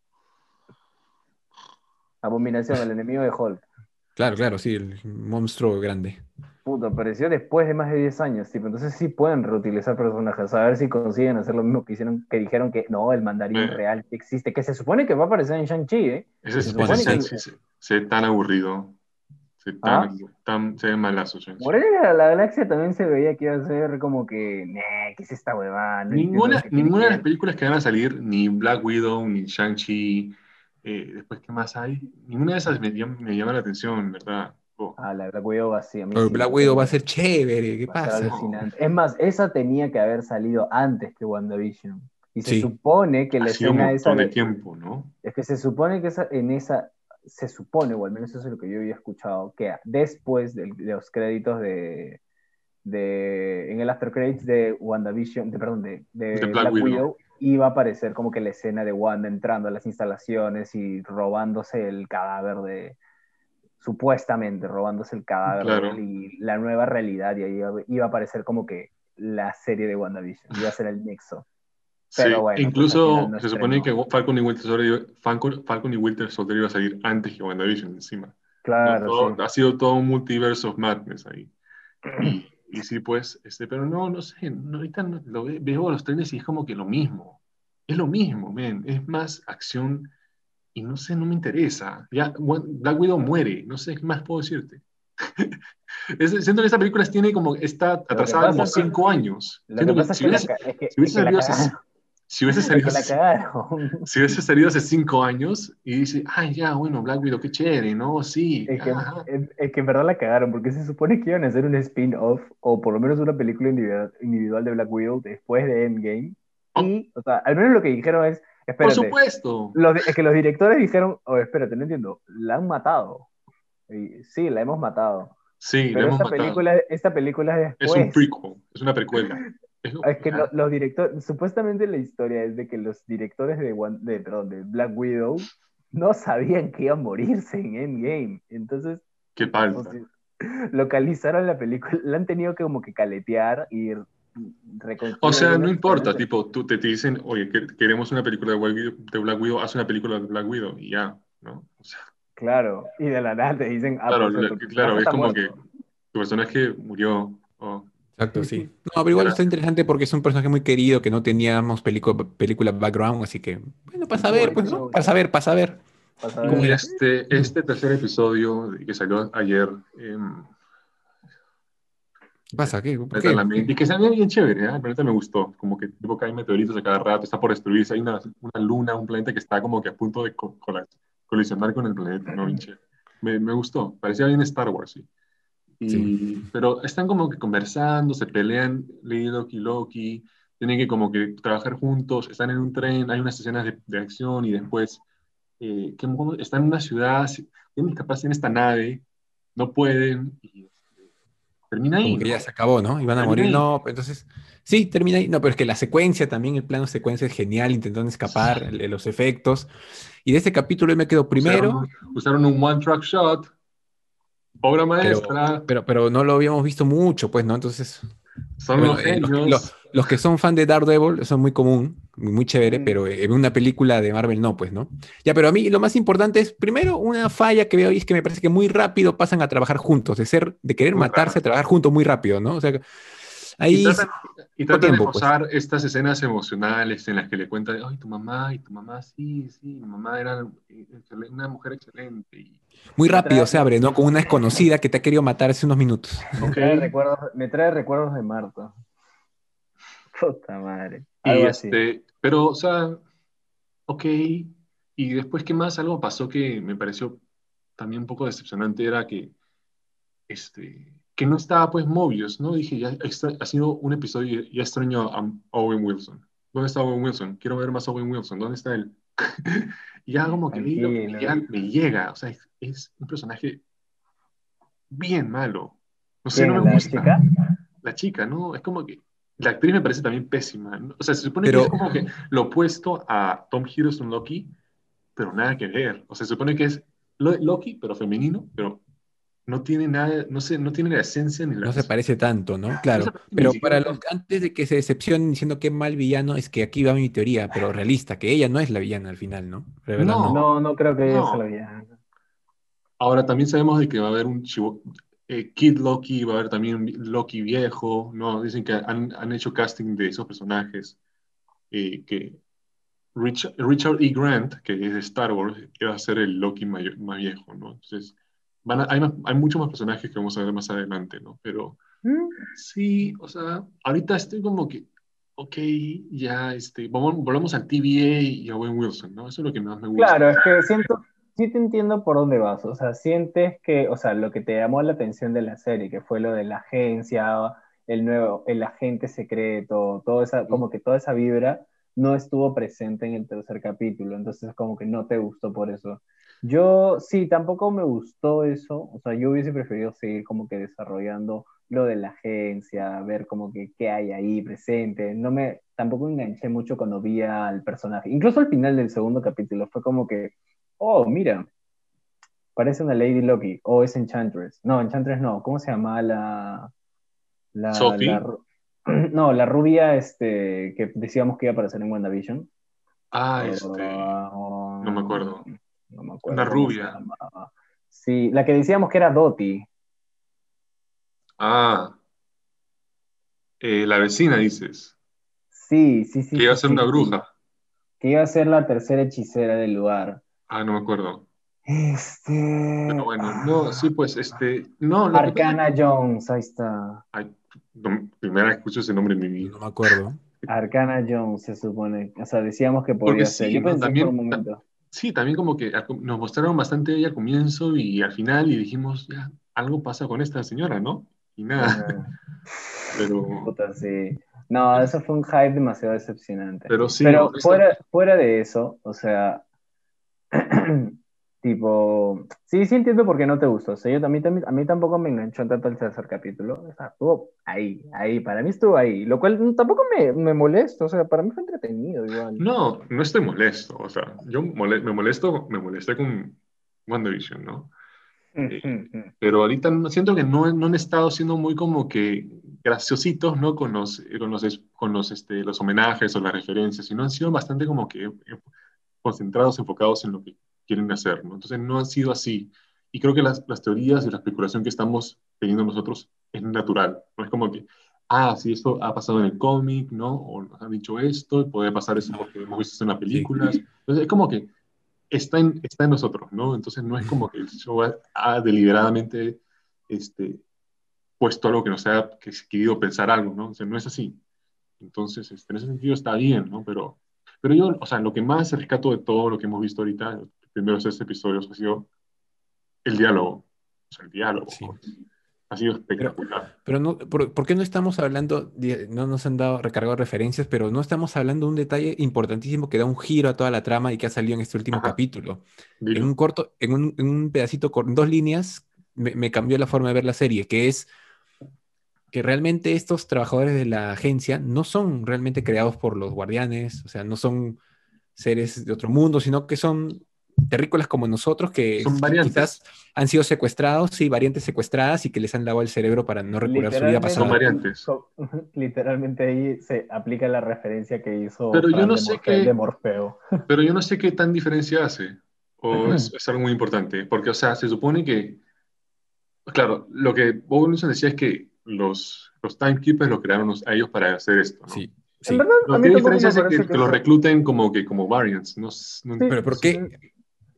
*laughs* Abominación, el enemigo de Hulk. Claro, claro, sí, el monstruo grande puto, apareció después de más de 10 años, tipo, entonces sí pueden reutilizar personajes, a ver si consiguen hacer lo mismo que hicieron, que dijeron que no, el mandarín real existe, que se supone que va a aparecer en Shang-Chi, ¿eh? Ese se, supone que... se, ve tan aburrido, se, tan, ¿Ah? tan, se ve malazo. Por ahí la, la, galaxia también se veía que iba a ser como que, ¿qué es esta huevada? ninguna ninguna de las películas que van a salir, ni Black Widow, ni Shang-Chi, eh, después, ¿qué más hay? Ninguna de esas me, me llama la atención, ¿verdad? Ah, la Black Widow va Black Widow va a ser chévere, ¿qué pasa? Es más, esa tenía que haber salido antes que WandaVision. Y se supone que la escena esa. de tiempo, ¿no? Es que se supone que esa, en esa. Se supone, o al menos eso es lo que yo había escuchado, que después de, los créditos de, de. En el after credits de WandaVision, de, perdón, de, Black, Widow, iba a aparecer como que la escena de Wanda entrando a las instalaciones y robándose el cadáver de, supuestamente robándose el cadáver y la nueva realidad, y ahí iba, a aparecer como que la serie de WandaVision, iba a ser el nexo. Pero bueno, incluso se supone que Falcon y, Winter Soldier, Falcon, y Winter Soldier iba a salir antes que WandaVision encima. Claro. Ha sido todo un multiverso of madness ahí. *clears throat* Y, sí, pues, este, pero no, no sé, ahorita lo veo los trenes y es como que lo mismo. Es lo mismo, men. Es más acción y no sé, no me interesa. Ya Black Widow muere, no sé qué más puedo decirte. *laughs* siento que esta película tiene como, está atrasada como cinco años. si hubiese salido hace, si hubiese *laughs* salido, *laughs* si hubiese salido hace cinco años y dice, ay, ya, bueno, Black Widow, qué chévere, ¿no? Sí. Es que, es, que en verdad la cagaron, porque se supone que iban a hacer un spin-off, o por lo menos una película individual, individual de Black Widow después de Endgame. Oh. Y, o sea, al menos lo que dijeron es, por supuesto. es que los directores dijeron, oh, espérate, no entiendo, la han matado. sí, la hemos matado. Sí, Pero esta película, esta película es Es un prequel, es una precuela. *laughs* Es, que los directores, supuestamente la historia es de que los directores de, de, perdón, de Black Widow no sabían que iba a morirse en Endgame. Entonces, qué falta. localizaron la película, la han tenido que como que caletear y o sea, no importa, tipo, tú te, dicen, oye, queremos una película de Black, Widow, haz una película de Black Widow y ya, ¿no? claro, y de la nada te dicen, ah, claro, pues, claro es como que tu personaje murió. Exacto, sí. No, pero igual está interesante porque es un personaje muy querido que no teníamos película background, así que, bueno, para saber, pues, ¿no? Para saber, para saber. Este, este tercer episodio que salió ayer, eh, pasa? ¿Qué? Y que se veía bien chévere, ¿eh? el planeta me gustó, como que tipo caen meteoritos a cada rato, está por destruirse, hay una, una luna, un planeta que está como que a punto de colisionar con el planeta, ¿no? Bien me, me, gustó, parecía bien Star Wars, sí. Y, Pero están como que conversando, se pelean Lady Loki y Loki, tienen que como que trabajar juntos, están en un tren, hay unas escenas de, de acción y después eh, que están en una ciudad, tienen capaz en esta nave, no pueden, y este, termina ahí. ya se acabó, ¿no? Iban a morir, no, entonces, sí, termina ahí, no, pero es que la secuencia también, el plano secuencia es genial, intentando escapar, los efectos, y de este capítulo me quedo primero. Usaron, un one-track shot, obra maestra. Pero, pero, no lo habíamos visto mucho, pues, ¿no? Entonces... Son los, eh, los que son fan de Daredevil, eso es muy común, muy chévere, mm. pero en una película de Marvel no, pues, ¿no? Ya, pero a mí lo más importante es, primero, una falla que veo ahí es que me parece que muy rápido pasan a trabajar juntos, de ser, de querer matarse, a trabajar juntos muy rápido, ¿no? O sea, ahí... Y tratan, de pues. posar estas escenas emocionales en las que le cuentan, ay, tu mamá, y tu mamá, sí, sí, mi mamá era una mujer excelente. Muy rápido se abre, ¿no? Con una desconocida que te ha querido matar hace unos minutos. Me, trae recuerdos, me trae recuerdos de Marta. *laughs* Puta madre. este, pero, o sea, ok. Y después, ¿qué más? Algo pasó que me pareció también un poco decepcionante, era que, este, que no estaba pues Mobius, ¿no? Dije, ya ha sido un episodio y ya extraño a Owen Wilson. ¿Dónde está Owen Wilson? Quiero ver más Owen Wilson. ¿Dónde está él? *laughs* y ya como que me llega. O sea, es, un personaje bien malo. No sé, no me gusta. Chica? La chica, ¿no? Es como que la actriz me parece también pésima. O sea, se supone que es como que lo opuesto a Tom Hiddleston Loki, pero nada que ver. O sea, se supone que es Loki, pero femenino, pero no tiene nada, no sé, no tiene la esencia ni la. No se parece tanto, ¿no? Claro. pero para los antes de que se decepcionen diciendo que mal villano, es que aquí va mi teoría, pero realista, que ella no es la villana al final, ¿no? No, no, no, creo que ella sea la villana. Ahora también sabemos de que va a haber un chivo, eh, Kid Loki, va a haber también Loki viejo, ¿no? Dicen que han, hecho casting de esos personajes. Eh, que Richard, Richard, E. Grant, que es de Star Wars, va a ser el Loki más viejo, ¿no? Entonces, van hay, hay, muchos más personajes que vamos a ver más adelante, ¿no? Pero mm. sí, o sea, ahorita estoy como que, ok, ya, este, vamos, volvemos al TVA y a Owen Wilson, ¿no? Eso es lo que más me gusta. Claro, es que siento, sí te entiendo por dónde vas, o sea, sientes que, o sea, lo que te llamó la atención de la serie, que fue lo de la agencia, el nuevo, el agente secreto, todo esa, como que toda esa vibra no estuvo presente en el tercer capítulo, entonces como que no te gustó por eso. Yo sí, tampoco me gustó eso, o sea, yo hubiese preferido seguir como que desarrollando lo de la agencia, ver como que qué hay ahí presente, no me, tampoco enganché mucho cuando vi al personaje, incluso al final del segundo capítulo fue como que oh, mira, parece una Lady Loki, o es Enchantress. No, Enchantress no, ¿cómo se llama la... la, *clears throat* no, la rubia este, que decíamos que iba a aparecer en WandaVision. Ah, este... no me acuerdo. No me acuerdo. Una rubia. Sí, la que decíamos que era Dottie. Ah. Eh, la vecina, dices. Sí, sí, sí. Que iba a ser una bruja. Que iba a ser la tercera hechicera del lugar. Ah, no me acuerdo. Este. Pero bueno, no, sí, pues, este. No, Arcana Jones, ahí está. Ay, primera vez escucho ese nombre en mi vida. No me acuerdo. Arcana Jones, se supone. O sea, decíamos que podía ser. Yo pensé también, por un momento. Sí, también como que nos mostraron bastante ella al comienzo y al final y dijimos, ya, algo pasa con esta señora, ¿no? Y nada. *laughs* Pero. Puta, sí. No, eso fue un hype demasiado decepcionante. Pero sí. Pero fuera, fuera de eso, o sea, *clears throat* tipo, sí, sí entiendo por qué no te gustó. O sea, yo también, a mí tampoco me enganchó tanto el tercer capítulo. O sea, estuvo ahí, ahí, para mí estuvo ahí. Lo cual tampoco me, me molesto, o sea, para mí fue entretenido igual. No, no estoy molesto. O sea, yo me molesto, me molesté con WandaVision, ¿no? Eh, pero ahorita siento que no, no, han estado siendo muy como que graciositos, ¿no? Con los, con los, con los, este, los homenajes o las referencias, sino han sido bastante como que concentrados, enfocados en lo que quieren hacer, ¿no? Entonces no ha sido así. Y creo que las, las teorías y la especulación que estamos teniendo nosotros es natural, no es como que, ah, si esto ha pasado en el cómic, ¿no? O nos han dicho esto, puede pasar eso porque hemos visto en las películas. Entonces es como que está en, está en nosotros, ¿no? Entonces no es como que el show ha, deliberadamente este, puesto algo que nos haya querido pensar algo, ¿no? O sea, no es así. Entonces, este, en ese sentido está bien, ¿no? Pero pero yo, o sea, lo que más rescato de todo lo que hemos visto ahorita, primeros seis episodios, ha sido el diálogo. O sea, el diálogo. Ha sido espectacular. Pero, no, por, qué no estamos hablando, no nos han dado recargado referencias, pero no estamos hablando de un detalle importantísimo que da un giro a toda la trama y que ha salido en este último capítulo? En un corto, en un, en un pedacito con dos líneas, me, me, cambió la forma de ver la serie, que es que realmente estos trabajadores de la agencia no son realmente creados por los guardianes, o sea, no son seres de otro mundo, sino que son terrícolas como nosotros que quizás han sido secuestrados, sí, variantes secuestradas y que les han dado el cerebro para no recuperar su vida pasada. Son variantes. *laughs* *laughs* literalmente ahí se aplica la referencia que hizo pero yo no sé qué, de Morfeo. *laughs* Pero yo no sé qué tan diferencia hace, o es, algo muy importante, porque, o sea, se supone que, claro, lo que Bob Wilson decía es que los, los timekeepers lo crearon a ellos para hacer esto, ¿no? Sí. Sí. verdad, a mí diferencia es que, que, lo recluten como que como variants. No, no pero ¿por qué?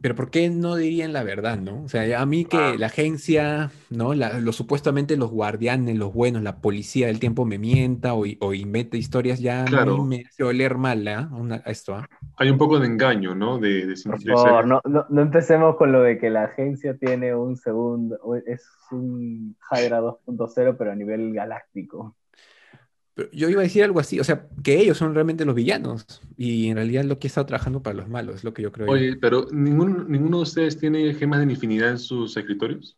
Pero ¿por qué no dirían la verdad, no? O sea, a mí que ah. la agencia, ¿no? La, lo, supuestamente los guardianes, los buenos, la policía del tiempo me mienta o, o invente historias, ya me hace oler mal ¿eh? esto. ¿ah? Hay un poco de engaño, ¿no? De, de, Por favor, no, no, no, empecemos con lo de que la agencia tiene un segundo, es un Hydra 2.0, pero a nivel galáctico yo iba a decir algo así, o sea, que ellos son realmente los villanos y en realidad lo que está trabajando para los malos, es lo que yo creo. Oye, pero ¿ninguno, ¿ninguno de ustedes tiene gemas de infinidad en sus escritorios?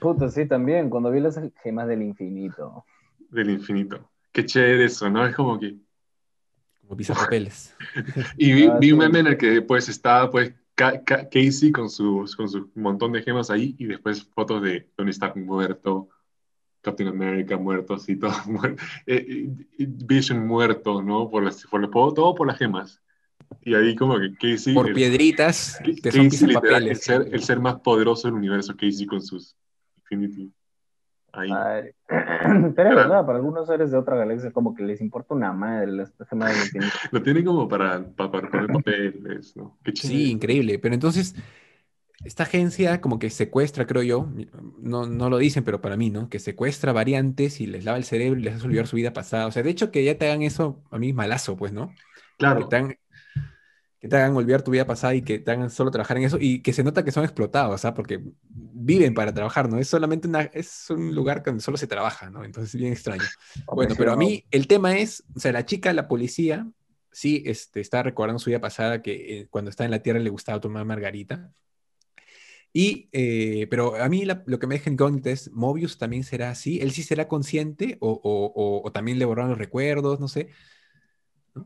Puta, sí, también, cuando vi las gemas del infinito. Del infinito. Qué chévere eso, ¿no? Es como que... Como papeles. *laughs* y vi, ah, vi un meme en el que pues estaba pues Casey con, sus, con su montón de gemas ahí y después fotos de Tony Stark muerto, Captain America muerto, así, *laughs* todo eh, Vision muerto, ¿no? Por, las, por, todo por las gemas. Y ahí como que Casey... Por piedritas que son papeles. El ser, el ser, más poderoso del universo, Casey con sus Infinity. Ahí. *clears throat* Pero es verdad, para algunos seres de otra galaxia como que les importa una madre las gemas *laughs* del infinito. Lo tienen como para, para, para poner papeles, ¿no? sí, increíble. Pero entonces esta agencia como que secuestra, creo yo, no, no lo dicen, pero para mí, ¿no? Que secuestra variantes y les lava el cerebro y les hace olvidar su vida pasada. O sea, de hecho que ya te hagan eso, a mí malazo, pues, ¿no? Claro. Que te, hagan, que te hagan olvidar tu vida pasada y que te hagan solo trabajar en eso y que se nota que son explotados, ¿sabes? Porque viven para trabajar, ¿no? Es solamente una, es un lugar donde solo se trabaja, ¿no? Entonces es bien extraño. Bueno, pero a mí el tema es, o sea, la chica, la policía, sí, este, está recordando su vida pasada que eh, cuando estaba en la Tierra le gustaba tomar margarita y, eh, pero a mí lo que me deja incógnita es, ¿Mobius también será así? ¿Él sí será consciente o, o, o, también le borraron los recuerdos? No sé.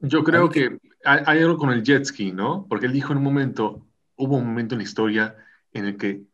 Yo creo que hay, algo con el jet ski, ¿no? Porque él dijo en un momento, hubo un momento en la historia en el que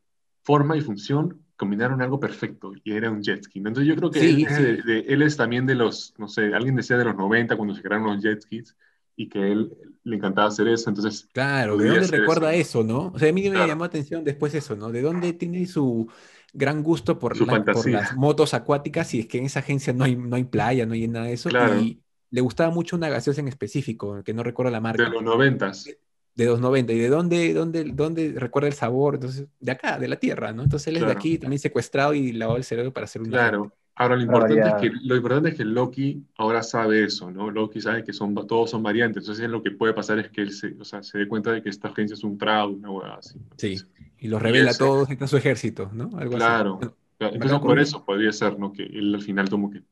forma y función combinaron algo perfecto y era un jet ski. Entonces yo creo que él, él, es también de los, no sé, alguien decía de los 90 cuando se crearon los jet skis y que él le encantaba hacer eso, entonces... Claro, ¿de dónde recuerda eso? no? O sea, a mí me llamó la atención después eso, ¿no? ¿De dónde tiene su gran gusto por, por, las motos acuáticas y es que en esa agencia no hay, no hay playa, no hay nada de eso? Y le gustaba mucho una gaseosa en específico, que no recuerdo la marca. De los noventas. De los 90. ¿Y de dónde, dónde, dónde recuerda el sabor? Entonces, de acá, de la tierra, ¿no? Entonces él es de aquí, también secuestrado y lavó el cerebro para hacer un... Claro. Ahora, lo importante, es que, lo importante es que Loki ahora sabe eso, ¿no? Loki sabe que son, todos son variantes, entonces lo que puede pasar es que él se, o sea, se dé cuenta de que esta agencia es un fraude, una hueá así. Sí, y los revela a todos en su ejército, ¿no? Algo claro, así. entonces por eso podría ser, ¿no? Que él al final como que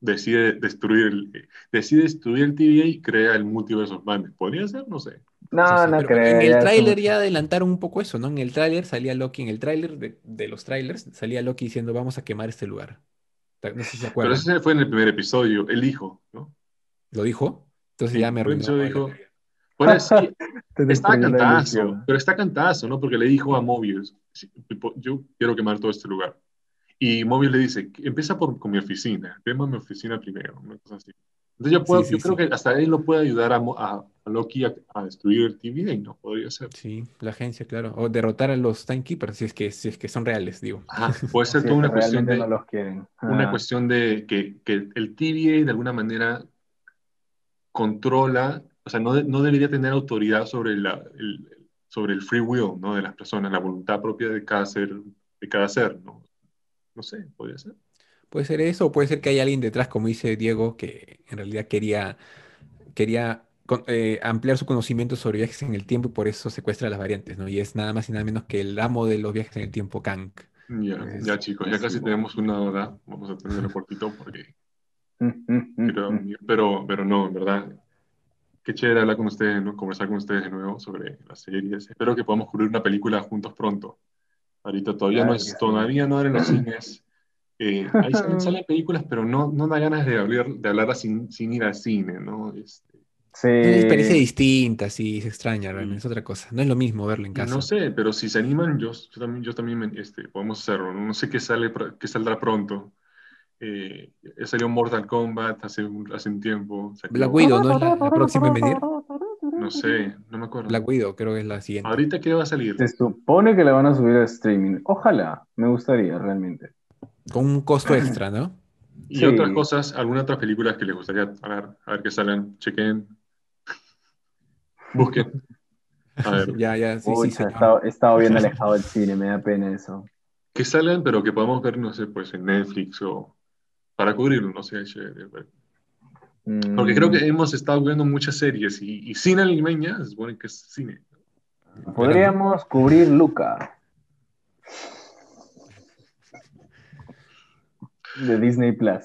decide destruir el, decide destruir el TVA y crea el multiverso of Madness. ¿Podría ser? No sé. No, no creo. En el tráiler ya adelantaron un poco eso, ¿no? En el tráiler salía Loki, en el tráiler de, de, los trailers salía Loki diciendo vamos a quemar este lugar. No sé si se acuerdan. Pero ese fue en el primer episodio, él dijo, ¿no? ¿Lo dijo? Entonces ya me arruinó. Dijo, bueno, sí, *laughs* está cantazo, pero está cantazo, ¿no? Porque le dijo a Mobius, yo quiero quemar todo este lugar. Y Mobius le dice, empieza por, con mi oficina, quema mi oficina primero, una cosa así. Entonces yo, puedo, yo creo que hasta él lo puede ayudar a, a, Loki a, destruir el TVA, ¿no? Podría ser. Sí, la agencia, claro. O derrotar a los Timekeepers, si es que, si es que son reales, digo. puede *laughs* ser toda una cuestión de... No los quieren. Una ah. cuestión de que, que, el TVA de alguna manera controla, o sea, no, no debería tener autoridad sobre, la, el, sobre el free will, ¿no? De las personas, la voluntad propia de cada ser, de cada ser, ¿no? No sé, podría ser. Puede ser eso, o puede ser que hay alguien detrás, como dice Diego, que en realidad quería, quería eh, ampliar su conocimiento sobre viajes en el tiempo y por eso secuestra las variantes, ¿no? Y es nada más y nada menos que el amo de los viajes en el tiempo, Kang. Ya, ya chicos, ya casi tenemos una hora. Vamos a tenerlo cortito porque... *laughs* pero, pero, no, en verdad. Qué chévere hablar con ustedes, ¿no? conversar con ustedes de nuevo sobre las series. Espero que podamos cubrir una película juntos pronto. Ahorita todavía no es, todavía no en los cines. Eh, *laughs* ahí salen, películas, pero no, no da ganas de hablar, de hablar sin, sin ir al cine, ¿no? Este, sí. Es una experiencia distinta, sí, se extraña, realmente, es otra cosa. No es lo mismo verlo en casa. No sé, pero si se animan, yo, yo también, yo también este, podemos hacerlo. No sé qué, sale, qué saldrá pronto. Eh, salió Mortal Kombat hace un, hace un tiempo. Black Widow, ¿no es la, próxima en venir? No sé, no me acuerdo. Black Widow creo que es la siguiente. ¿Ahorita qué va a salir? Se supone que la van a subir a streaming. Ojalá, me gustaría realmente. Con un costo extra, ¿no? *clears throat* Y otras cosas, algunas otras películas que les gustaría ver, a ver qué salen, chequen, busquen. A ver. *laughs* ya, ya, sí, sí. He estado, bien alejado del cine, me da pena eso. Que salen, pero que podamos ver, no sé, pues en Netflix o para cubrirlo, no sé. Porque creo que mm. hemos estado viendo muchas series y, y cine limeña se supone que es cine. Podríamos cubrir Luca. De Disney Plus.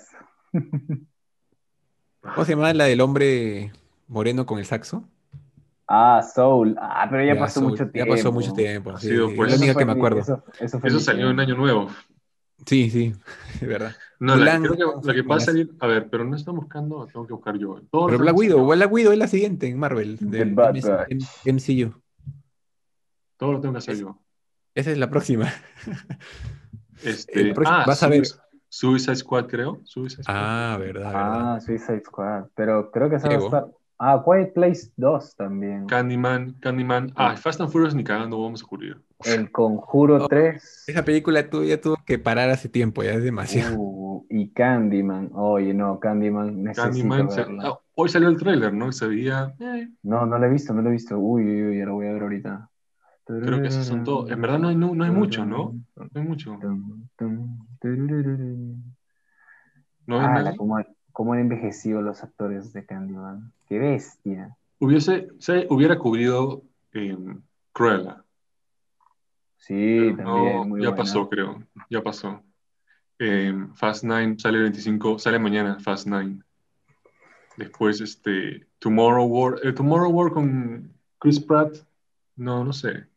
¿Cómo se llama la del hombre moreno con el saxo? Ah, Soul. Ah, pero ya, pasó mucho tiempo. Ya pasó mucho tiempo. Sí, pues, es la única que me acuerdo. Eso, salió en Año Nuevo. Sí, sí, *laughs* es verdad. No, la, creo que la que va a salir, a ver, pero no está buscando, tengo que buscar yo. pero Black Widow, Black Widow es la siguiente en Marvel, de MCU. Todo lo tengo que hacer yo. Esa es la próxima. Este, *laughs* ah, vas a ver. Suicide Squad, creo. Suicide Squad. Ah, verdad, Ah, Suicide Squad. Pero creo que esa va a estar. Ah, Quiet Place 2 también. Candyman, Candyman. Ah, Fast and Furious ni cagando vamos a cubrir. El Conjuro 3. Esa película tuya tuvo que parar hace tiempo, ya es demasiado. Uh, y Candyman. Oye, no, Candyman Candyman ah, hoy salió el tráiler, ¿no? Se veía... Eh. No, no lo he visto, no lo he visto. Uy, uy, uy, ya lo voy a ver ahorita. Creo que esos son todos. En verdad no hay, no, no hay mucho, ¿no? No hay mucho. No ah, cómo, han envejecido los actores de Candyman. ¡Qué bestia! Hubiese, se hubiera cubrido eh, Cruella. Sí, también. ya pasó, creo. Ya pasó. Em, Fast Nine sale el 25, sale mañana Fast Nine. Después, este, Tomorrow War, eh, Tomorrow War con Chris Pratt, no, no sé.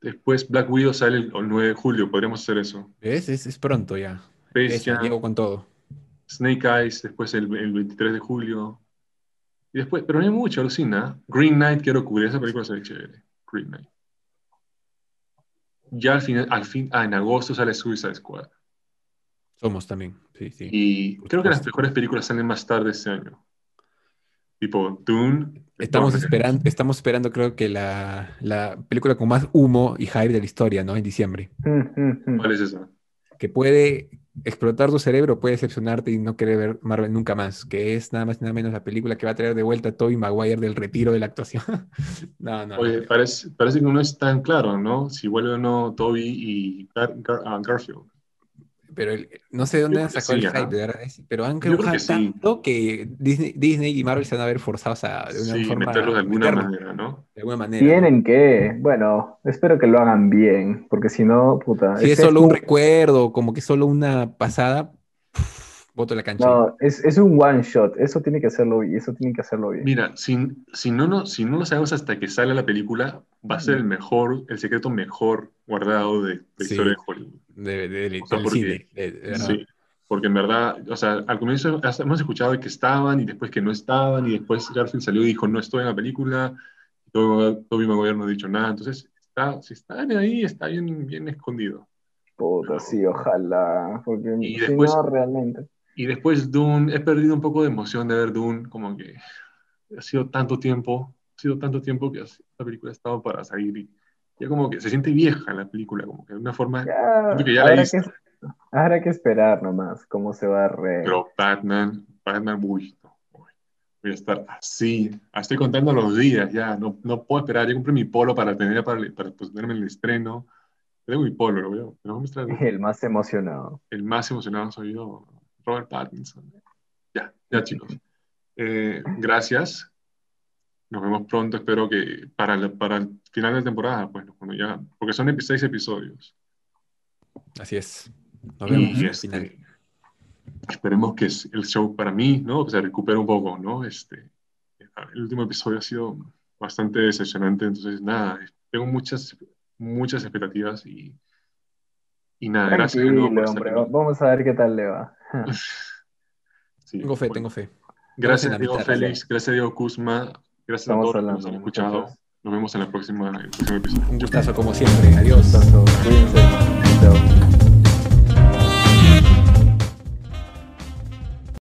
Después Black Widow sale el, 9 de julio, podríamos hacer eso. Es, es, pronto ya. llego con todo. Snake Eyes, después el, 23 de julio. Y después, pero no hay mucho, alucina. Green Knight quiero cubrir, esa película sale chévere. Green Knight. Ya al final, al fin, ah, en agosto sale Suicide Squad. Somos también, sí, sí. Y creo que las mejores películas salen más tarde este año. Tipo Dune. Estamos esperando, estamos esperando, creo que la, la, película con más humo y hype de la historia, ¿no? En diciembre. ¿Cuál es esa? Que puede explotar tu cerebro, puede decepcionarte y no querer ver Marvel nunca más. Que es nada más y nada menos la película que va a traer de vuelta a Tobey Maguire del retiro de la actuación. *laughs* no, no. Oye, parece, parece, que no es tan claro, ¿no? Si vuelve o no Toby y ah, Garfield pero no sé de dónde han sacado el hype, de verdad. Pero han creado tanto que Disney, Disney, y Marvel se van a ver forzados a de una sí, forma. Meterlo de alguna manera, ¿no? De alguna manera. Tienen que, bueno, espero que lo hagan bien, porque si no, puta. Si es, solo un recuerdo, como que solo una pasada, voto la cancha. No, es, es, un one shot, eso tiene que hacerlo bien, eso tiene que hacerlo bien. Mira, si, si, no, no, si no lo sabemos hasta que sale la película, va a ser el mejor, el secreto mejor guardado de la historia de Hollywood de, de, sí, porque en verdad, o sea, al comienzo hemos escuchado que estaban y después que no estaban y después Garfield salió y dijo no estoy en la película, y todo, todo mismo gobierno no ha dicho nada, entonces está, si están ahí está bien, bien escondido. Puta, sí, ojalá, porque y después, realmente. Y después Dune, he perdido un poco de emoción de ver Dune, como que ha sido tanto tiempo, ha sido tanto tiempo que la película ha estado para salir y ya como que se siente vieja la película, como que de una forma ya, que ya la que, habrá que esperar nomás cómo se va a re... Pero Batman, Batman, uy, voy a estar así, estoy contando los días ya, no, no puedo esperar, yo compré mi polo para tener, para, para pues, en el estreno, tengo mi polo, lo mostrar. *laughs* El más emocionado. El más emocionado soy yo, Robert Pattinson. Ya, ya chicos. Eh, gracias nos vemos pronto, espero que para el, para el final de temporada, pues, cuando ya, porque son seis episodios. Así es. Nos vemos este, Esperemos que el show para mí, ¿no? se recupere un poco, ¿no? Este, el último episodio ha sido bastante decepcionante, entonces nada, tengo muchas, muchas expectativas y, y nada, gracias. hombre, vamos a ver qué tal le va. *laughs* tengo fe, tengo fe. Gracias, Diego Félix, gracias, Diego Kuzma, gracias a todos los que nos han escuchado. Nos vemos en, la próxima, el próximo episodio. Un gustazo como siempre, adiós. Cuídense.